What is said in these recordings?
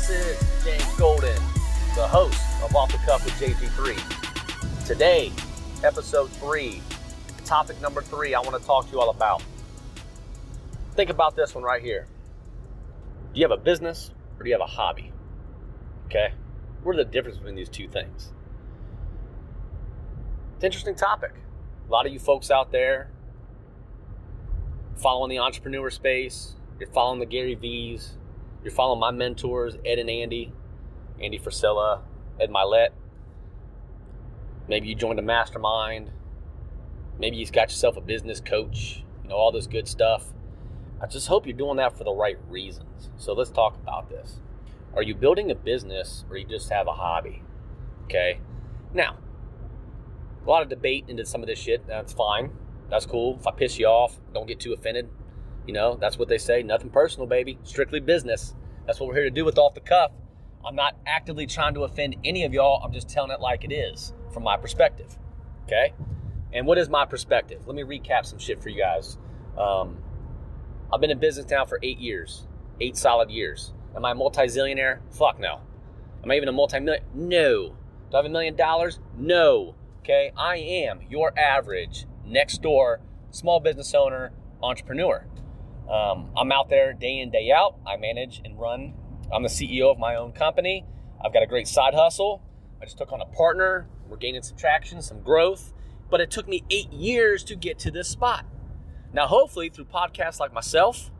This is James Golden, the host of Off the Cuff with JG3. Today, episode three, topic number three, I want to talk to you all about. Think about this one right here. Do you have a business or do you have a hobby? Okay? What are the differences between these two things? It's an interesting topic. A lot of you folks out there following the entrepreneur space, you're following the Gary V's, you're following my mentors, Ed and Andy, Andy Frisella, Ed Mylett. Maybe you joined a mastermind. Maybe you've got yourself a business coach, you know, all this good stuff. I just hope you're doing that for the right reasons. So let's talk about this. Are you building a business or you just have a hobby? Okay. Now, a lot of debate into some of this shit. That's fine. That's cool. If I piss you off, don't get too offended. You know, that's what they say. Nothing personal, baby. Strictly business. That's what we're here to do with Off the Cuff. I'm not actively trying to offend any of y'all. I'm just telling it like it is from my perspective. Okay? And what is my perspective? Let me recap some shit for you guys. Um, I've been in business now for eight years, eight solid years. Am I a multi-zillionaire? Fuck no. Am I even a multi-million? No. Do I have a million dollars? No. Okay? I am your average next door small business owner, entrepreneur. Um, I'm out there day in, day out. I manage and run. I'm the CEO of my own company. I've got a great side hustle. I just took on a partner. We're gaining some traction, some growth. But it took me eight years to get to this spot. Now, hopefully, through podcasts like myself,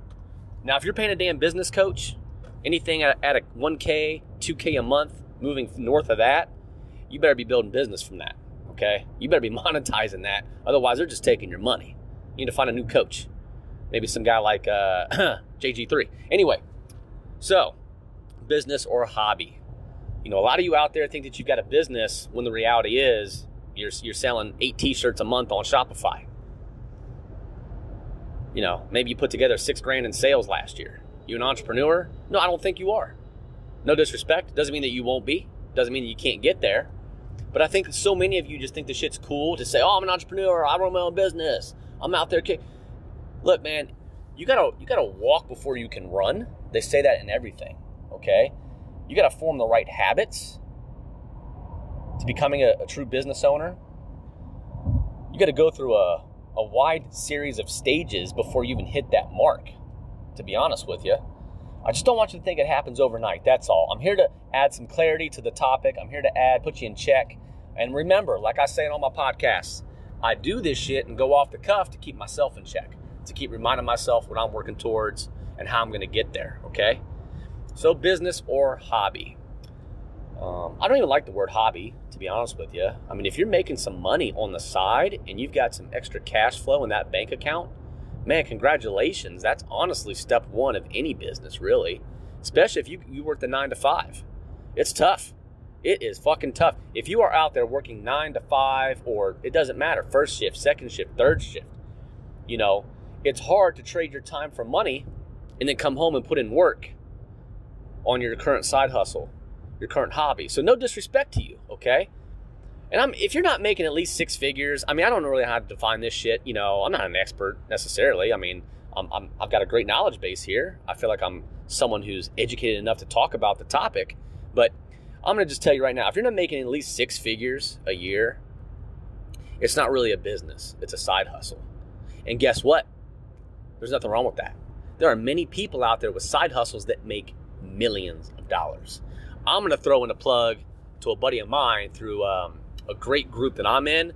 now, if you're paying a damn business coach, anything at, at a 1K, 2K a month, moving north of that, you better be building business from that. Okay? You better be monetizing that. Otherwise, they're just taking your money. You need to find a new coach maybe some guy like uh, JG3. Anyway, so business or hobby. You know, a lot of you out there think that you've got a business when the reality is you're, you're selling eight t-shirts a month on Shopify. You know, maybe you put together six grand in sales last year. You an entrepreneur? No, I don't think you are. No disrespect. Doesn't mean that you won't be. Doesn't mean that you can't get there. But I think so many of you just think the shit's cool to say, "Oh, I'm an entrepreneur. I run my own business. I'm out there." Look, man, you gotta you gotta walk before you can run. They say that in everything. Okay, you gotta form the right habits to becoming a, a true business owner. You gotta go through a a wide series of stages before you even hit that mark. To be honest with you. I just don't want you to think it happens overnight. That's all. I'm here to add some clarity to the topic. I'm here to add, put you in check. And remember, like I say in all my podcasts, I do this shit and go off the cuff to keep myself in check to keep reminding myself what I'm working towards and how I'm going to get there. Okay. So, business or hobby. Um, I don't even like the word hobby, to be honest with you. I mean, if you're making some money on the side and you've got some extra cash flow in that bank account, man, congratulations. That's honestly step one of any business, really. Especially if you, you work the nine to five. It's tough. It is fucking tough. If you are out there working nine to five, or it doesn't matter, first shift, second shift, third shift, you know, it's hard to trade your time for money and then come home and put in work on your current side hustle, your current hobby. So no disrespect to you, okay? And I'm if you're not making at least six figures, I mean, I don't really know how to define this shit. You know, I'm not an expert necessarily. I mean, I'm, I'm, I've got a great knowledge base here. I feel like I'm someone who's educated enough to talk about the topic. But I'm going to just tell you right now if you're not making at least six figures a year, it's not really a business, it's a side hustle. And guess what? There's nothing wrong with that. There are many people out there with side hustles that make millions of dollars. I'm going to throw in a plug to a buddy of mine through um, a great group that I'm in,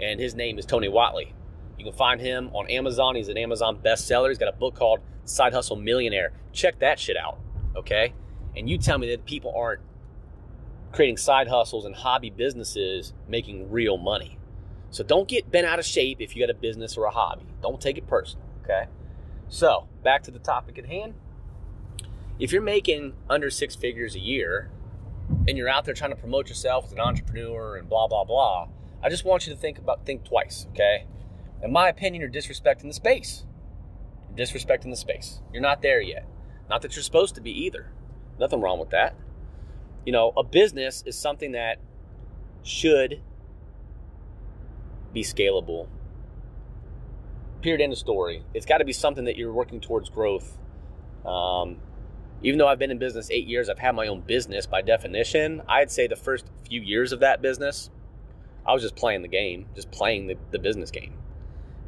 and his name is Tony Whatley. You can find him on Amazon. He's an Amazon bestseller. He's got a book called Side Hustle Millionaire. Check that shit out, okay? And you tell me that people aren't creating side hustles and hobby businesses making real money. So don't get bent out of shape if you got a business or a hobby. Don't take it personal, okay? So, back to the topic at hand. If you're making under six figures a year and you're out there trying to promote yourself as an entrepreneur and blah, blah, blah, I just want you to think about, think twice, okay? In my opinion, you're disrespecting the space. You're disrespecting the space. You're not there yet. Not that you're supposed to be either. Nothing wrong with that. You know, a business is something that should be scalable period end of story it's got to be something that you're working towards growth um, Even though I've been in business eight years, I've had my own business by definition. I'd say the first few years of that business, I was just playing the game, just playing the, the business game.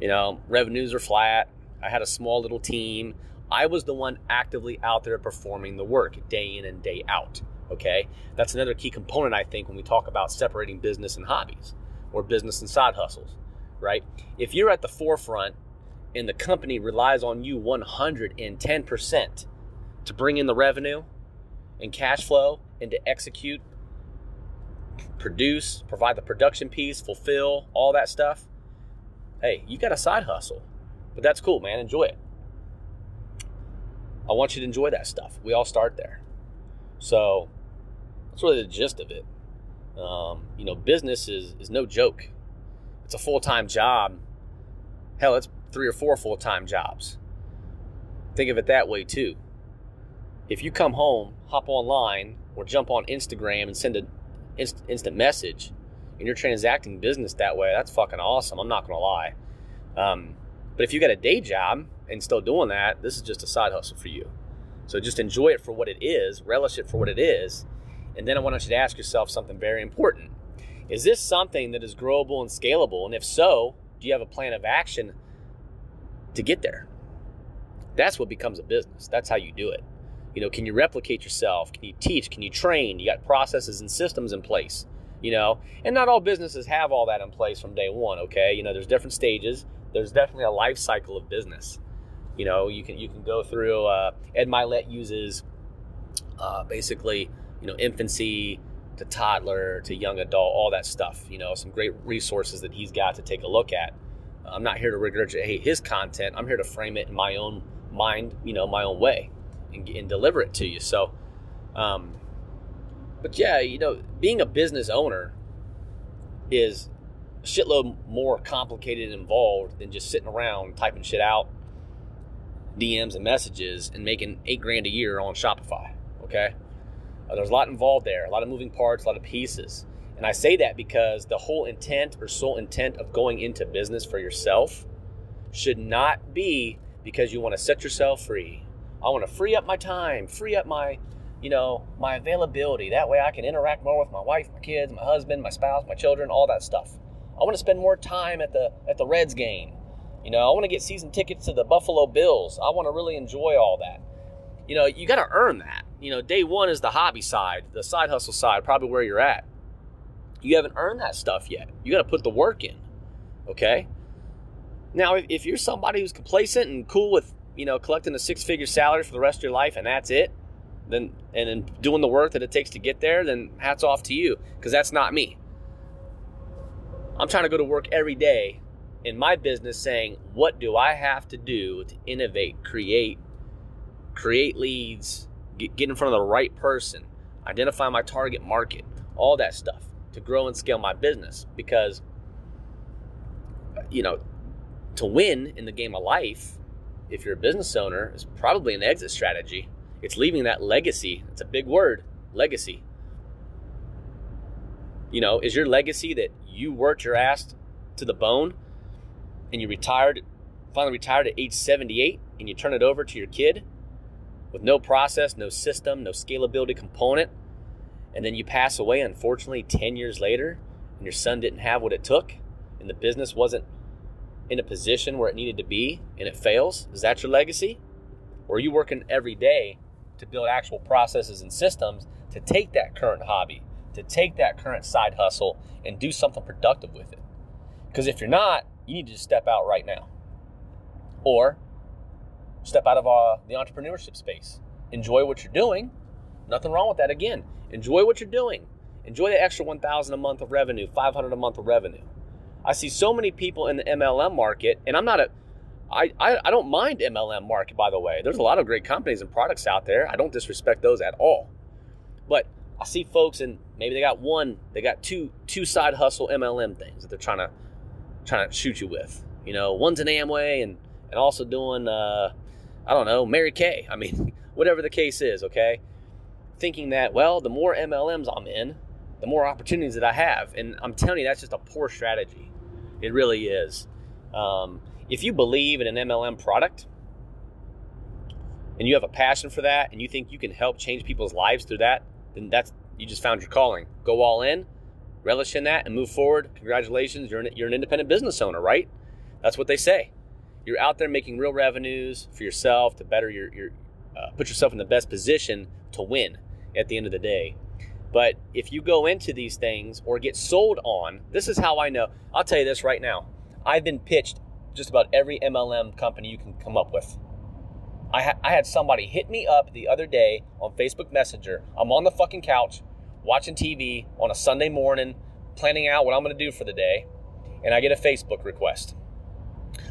You know, revenues are flat. I had a small little team. I was the one actively out there performing the work day in and day out. Okay. That's another key component, I think, when we talk about separating business and hobbies or business and side hustles, right? If you're at the forefront and the company relies on you 110% to bring in the revenue and cash flow and to execute, produce, provide the production piece, fulfill, all that stuff, hey, you got a side hustle. But that's cool, man. Enjoy it. I want you to enjoy that stuff. We all start there. So that's really the gist of it. Um, you know, business is, is no joke. It's a full time job. Hell, it's three or four full time jobs. Think of it that way too. If you come home, hop online, or jump on Instagram and send an inst- instant message, and you're transacting business that way, that's fucking awesome. I'm not gonna lie. Um, but if you got a day job and still doing that, this is just a side hustle for you. So just enjoy it for what it is, relish it for what it is, and then I want you to ask yourself something very important. Is this something that is growable and scalable? And if so, do you have a plan of action to get there? That's what becomes a business. That's how you do it. You know, can you replicate yourself? Can you teach? Can you train? You got processes and systems in place, you know? And not all businesses have all that in place from day one, okay? You know, there's different stages. There's definitely a life cycle of business. You know, you can you can go through uh, Ed Mylett uses uh, basically, you know, infancy to toddler to young adult, all that stuff. You know, some great resources that he's got to take a look at. I'm not here to regurgitate his content. I'm here to frame it in my own mind, you know, my own way, and, and deliver it to you. So, um, but yeah, you know, being a business owner is a shitload more complicated and involved than just sitting around typing shit out, DMs and messages, and making eight grand a year on Shopify. Okay, uh, there's a lot involved there, a lot of moving parts, a lot of pieces. And I say that because the whole intent or sole intent of going into business for yourself should not be because you want to set yourself free. I want to free up my time, free up my, you know, my availability. That way I can interact more with my wife, my kids, my husband, my spouse, my children, all that stuff. I want to spend more time at the at the Reds game. You know, I want to get season tickets to the Buffalo Bills. I want to really enjoy all that. You know, you got to earn that. You know, day one is the hobby side, the side hustle side, probably where you're at. You haven't earned that stuff yet. You got to put the work in. Okay. Now, if, if you're somebody who's complacent and cool with, you know, collecting a six figure salary for the rest of your life and that's it, then, and then doing the work that it takes to get there, then hats off to you because that's not me. I'm trying to go to work every day in my business saying, what do I have to do to innovate, create, create leads, get, get in front of the right person, identify my target market, all that stuff to grow and scale my business because you know to win in the game of life if you're a business owner is probably an exit strategy. It's leaving that legacy. It's a big word legacy. You know is your legacy that you worked your ass to the bone and you retired finally retired at age 78 and you turn it over to your kid with no process no system no scalability component and then you pass away, unfortunately, 10 years later, and your son didn't have what it took, and the business wasn't in a position where it needed to be, and it fails, is that your legacy? Or are you working every day to build actual processes and systems to take that current hobby, to take that current side hustle, and do something productive with it? Because if you're not, you need to just step out right now. Or step out of uh, the entrepreneurship space. Enjoy what you're doing. Nothing wrong with that. Again, Enjoy what you're doing. Enjoy the extra 1000 a month of revenue, 500 a month of revenue. I see so many people in the MLM market, and I'm not a I, I, I don't mind MLM market, by the way. There's a lot of great companies and products out there. I don't disrespect those at all. But I see folks and maybe they got one, they got two two side hustle MLM things that they're trying to trying to shoot you with. You know, one's an Amway and and also doing uh, I don't know, Mary Kay. I mean, whatever the case is, okay? thinking that, well, the more MLMs I'm in, the more opportunities that I have. And I'm telling you, that's just a poor strategy. It really is. Um, if you believe in an MLM product, and you have a passion for that and you think you can help change people's lives through that, then that's you just found your calling. Go all in, relish in that, and move forward. Congratulations, you're an, you're an independent business owner, right? That's what they say. You're out there making real revenues for yourself to better your, your uh, put yourself in the best position to win at the end of the day. But if you go into these things or get sold on, this is how I know. I'll tell you this right now. I've been pitched just about every MLM company you can come up with. I, ha- I had somebody hit me up the other day on Facebook Messenger. I'm on the fucking couch watching TV on a Sunday morning, planning out what I'm going to do for the day, and I get a Facebook request.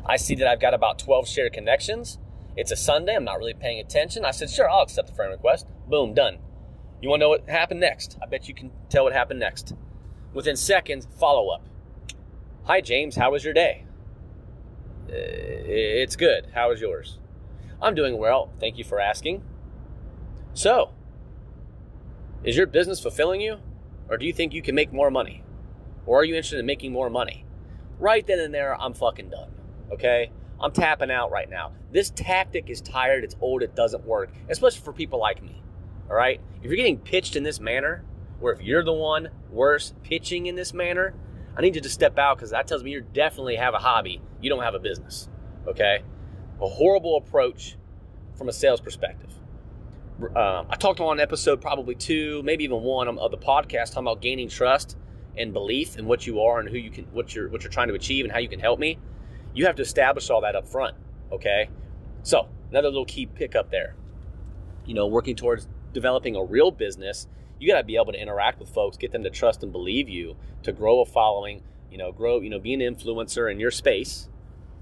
I see that I've got about 12 shared connections. It's a Sunday. I'm not really paying attention. I said, sure, I'll accept the friend request. Boom, done. You want to know what happened next? I bet you can tell what happened next. Within seconds, follow up. Hi, James. How was your day? It's good. How was yours? I'm doing well. Thank you for asking. So, is your business fulfilling you? Or do you think you can make more money? Or are you interested in making more money? Right then and there, I'm fucking done. Okay? I'm tapping out right now. This tactic is tired, it's old, it doesn't work, especially for people like me. All right? If you're getting pitched in this manner, or if you're the one worse pitching in this manner, I need you to step out because that tells me you definitely have a hobby. You don't have a business. Okay? A horrible approach from a sales perspective. Um, I talked on episode probably two, maybe even one of the podcast talking about gaining trust and belief in what you are and who you can, what you're, what you're trying to achieve and how you can help me. You have to establish all that up front. Okay. So another little key pickup there. You know, working towards developing a real business, you got to be able to interact with folks, get them to trust and believe you, to grow a following, you know, grow, you know, be an influencer in your space,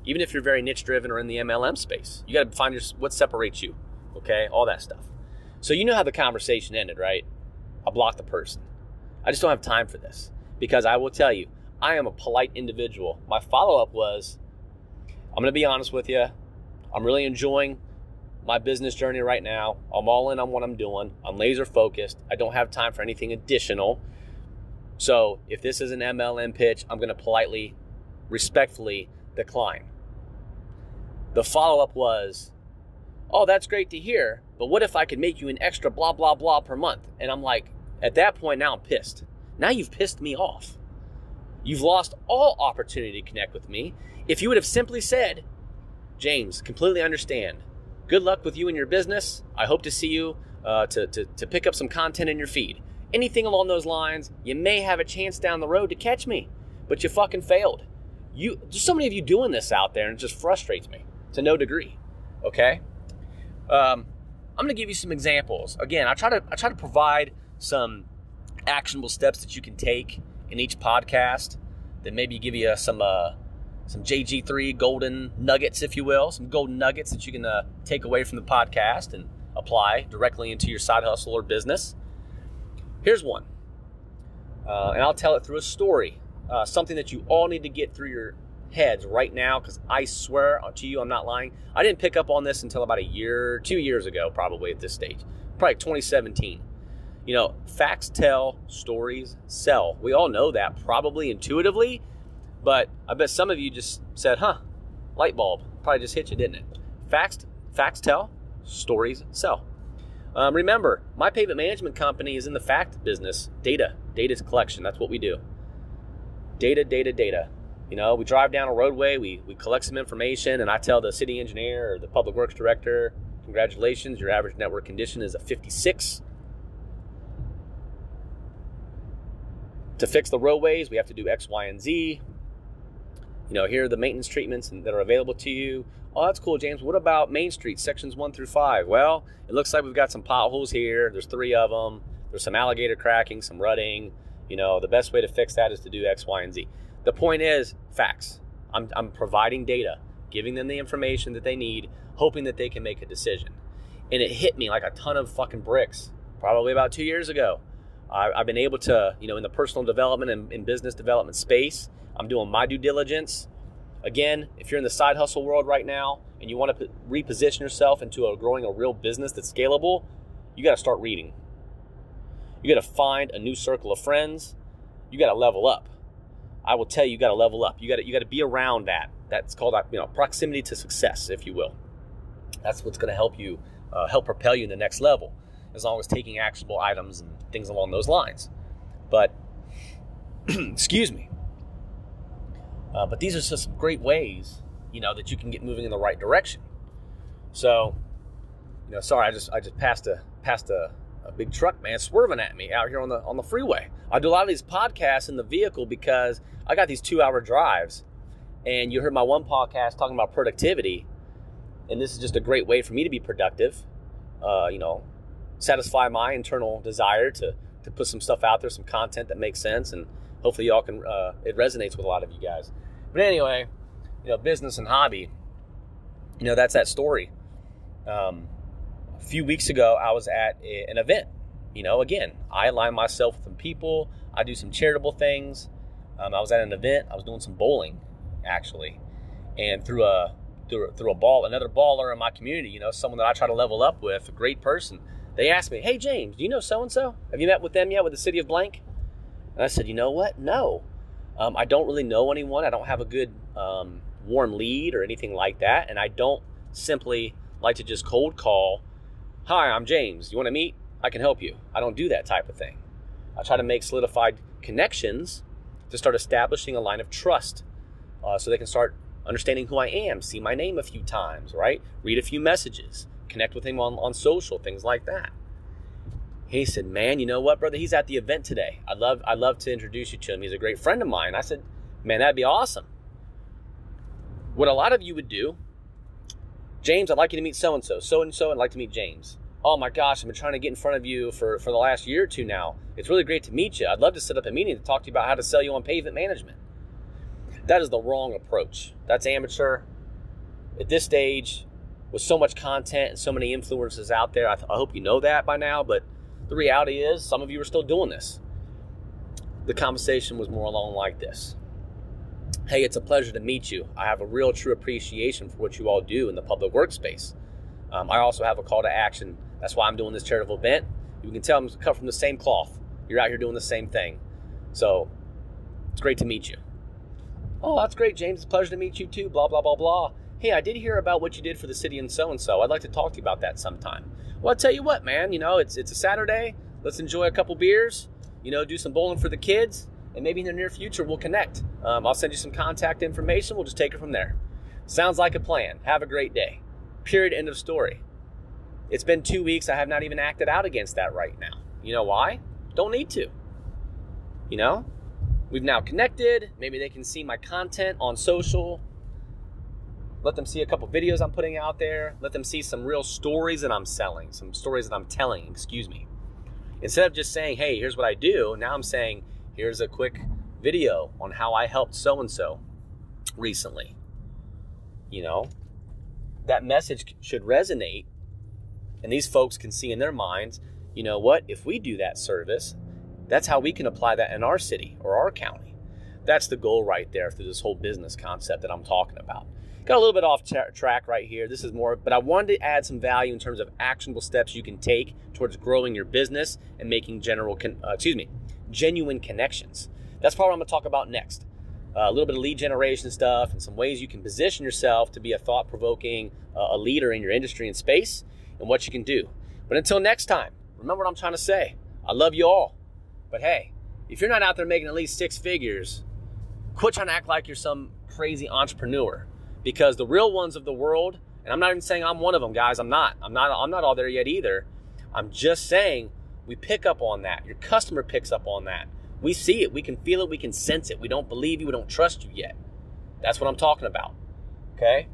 even if you're very niche driven or in the MLM space. You got to find your, what separates you, okay? All that stuff. So you know how the conversation ended, right? I blocked the person. I just don't have time for this because I will tell you, I am a polite individual. My follow up was, I'm going to be honest with you. I'm really enjoying my business journey right now. I'm all in on what I'm doing. I'm laser focused. I don't have time for anything additional. So if this is an MLM pitch, I'm going to politely, respectfully decline. The follow up was, Oh, that's great to hear, but what if I could make you an extra blah, blah, blah per month? And I'm like, At that point, now I'm pissed. Now you've pissed me off. You've lost all opportunity to connect with me. If you would have simply said, James, completely understand good luck with you and your business. I hope to see you uh, to, to, to pick up some content in your feed. Anything along those lines, you may have a chance down the road to catch me, but you fucking failed. You, there's so many of you doing this out there, and it just frustrates me to no degree. Okay, um, I'm going to give you some examples. Again, I try to I try to provide some actionable steps that you can take in each podcast that maybe give you some uh, some JG3 golden nuggets, if you will, some golden nuggets that you can uh, take away from the podcast and apply directly into your side hustle or business. Here's one, uh, and I'll tell it through a story, uh, something that you all need to get through your heads right now, because I swear to you, I'm not lying. I didn't pick up on this until about a year, two years ago, probably at this stage, probably 2017. You know, facts tell, stories sell. We all know that probably intuitively but I bet some of you just said, huh, light bulb. Probably just hit you, didn't it? Facts, facts tell, stories sell. Um, remember, my pavement management company is in the fact business. Data, data collection. That's what we do. Data, data, data. You know, we drive down a roadway, we, we collect some information, and I tell the city engineer or the public works director, congratulations, your average network condition is a 56. To fix the roadways, we have to do X, Y, and Z you know, here are the maintenance treatments that are available to you. Oh, that's cool, James. What about Main Street, sections one through five? Well, it looks like we've got some potholes here. There's three of them. There's some alligator cracking, some rutting. You know, the best way to fix that is to do X, Y, and Z. The point is facts. I'm, I'm providing data, giving them the information that they need, hoping that they can make a decision. And it hit me like a ton of fucking bricks probably about two years ago. I, have been able to, you know, in the personal development and in business development space, I'm doing my due diligence. Again, if you're in the side hustle world right now and you want to reposition yourself into a growing a real business that's scalable, you got to start reading. You got to find a new circle of friends. You got to level up. I will tell you, you got to level up. You got to you got to be around that. That's called you know proximity to success, if you will. That's what's going to help you uh, help propel you in the next level, as long as taking actionable items and things along those lines. But, excuse me. Uh, but these are just some great ways, you know, that you can get moving in the right direction. So, you know, sorry, I just I just passed a passed a, a big truck man swerving at me out here on the on the freeway. I do a lot of these podcasts in the vehicle because I got these two hour drives, and you heard my one podcast talking about productivity, and this is just a great way for me to be productive. Uh, you know, satisfy my internal desire to to put some stuff out there, some content that makes sense, and hopefully y'all can uh, it resonates with a lot of you guys. But anyway, you know, business and hobby. You know, that's that story. Um, a few weeks ago, I was at a, an event. You know, again, I align myself with some people. I do some charitable things. Um, I was at an event. I was doing some bowling, actually, and through a through, through a ball, another baller in my community. You know, someone that I try to level up with, a great person. They asked me, "Hey James, do you know so and so? Have you met with them yet with the city of blank?" And I said, "You know what? No, um, I don't really know anyone. I don't have a good um, warm lead or anything like that, and I don't simply like to just cold call, Hi, I'm James. You want to meet? I can help you. I don't do that type of thing. I try to make solidified connections to start establishing a line of trust uh, so they can start understanding who I am, see my name a few times, right? Read a few messages, connect with him on, on social, things like that. He said, Man, you know what, brother? He's at the event today. I'd love, I'd love to introduce you to him. He's a great friend of mine. I said, Man, that'd be awesome. What a lot of you would do James, I'd like you to meet so and so. So and so, I'd like to meet James. Oh my gosh, I've been trying to get in front of you for, for the last year or two now. It's really great to meet you. I'd love to set up a meeting to talk to you about how to sell you on pavement management. That is the wrong approach. That's amateur. At this stage, with so much content and so many influences out there, I, th- I hope you know that by now, but the reality is some of you are still doing this. The conversation was more along like this Hey, it's a pleasure to meet you. I have a real true appreciation for what you all do in the public workspace. Um, I also have a call to action. That's why I'm doing this charitable event. You can tell I'm cut from the same cloth. You're out here doing the same thing. So it's great to meet you. Oh, that's great, James. It's a pleasure to meet you too. Blah, blah, blah, blah. Hey, I did hear about what you did for the city and so and so. I'd like to talk to you about that sometime. Well, I'll tell you what, man. You know, it's, it's a Saturday. Let's enjoy a couple beers, you know, do some bowling for the kids and maybe in the near future we'll connect. Um, I'll send you some contact information. We'll just take it from there. Sounds like a plan. Have a great day. Period. End of story. It's been two weeks. I have not even acted out against that right now. You know why? Don't need to. You know, we've now connected. Maybe they can see my content on social. Let them see a couple videos I'm putting out there. Let them see some real stories that I'm selling, some stories that I'm telling, excuse me. Instead of just saying, hey, here's what I do, now I'm saying, here's a quick video on how I helped so and so recently. You know, that message should resonate, and these folks can see in their minds, you know what, if we do that service, that's how we can apply that in our city or our county. That's the goal right there through this whole business concept that I'm talking about. Got a little bit off tra- track right here. This is more, but I wanted to add some value in terms of actionable steps you can take towards growing your business and making general, con- uh, excuse me, genuine connections. That's probably what I'm going to talk about next. Uh, a little bit of lead generation stuff and some ways you can position yourself to be a thought provoking uh, a leader in your industry and space and what you can do. But until next time, remember what I'm trying to say. I love you all. But hey, if you're not out there making at least six figures, quit trying to act like you're some crazy entrepreneur because the real ones of the world, and I'm not even saying I'm one of them, guys. I'm not. I'm not. I'm not all there yet either. I'm just saying we pick up on that. Your customer picks up on that. We see it, we can feel it, we can sense it. We don't believe you, we don't trust you yet. That's what I'm talking about. Okay?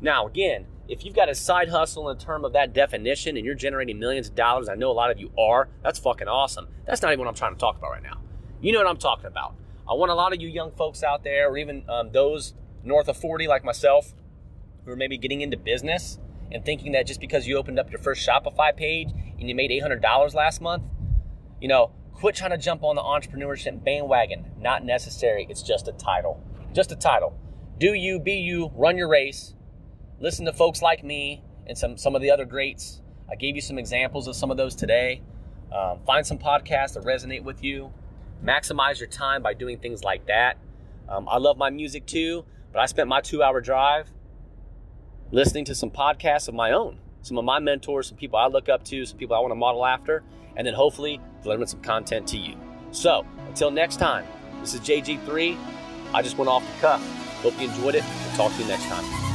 Now, again, if you've got a side hustle in the term of that definition and you're generating millions of dollars, I know a lot of you are, that's fucking awesome. That's not even what I'm trying to talk about right now. You know what I'm talking about. I want a lot of you young folks out there, or even um, those north of 40 like myself, who are maybe getting into business and thinking that just because you opened up your first Shopify page and you made $800 last month, you know, quit trying to jump on the entrepreneurship bandwagon. Not necessary. It's just a title. Just a title. Do you, be you, run your race. Listen to folks like me and some, some of the other greats. I gave you some examples of some of those today. Um, find some podcasts that resonate with you. Maximize your time by doing things like that. Um, I love my music too, but I spent my two hour drive listening to some podcasts of my own some of my mentors, some people I look up to, some people I want to model after, and then hopefully delivering some content to you. So until next time, this is JG3. I just went off the cuff. Hope you enjoyed it. We'll talk to you next time.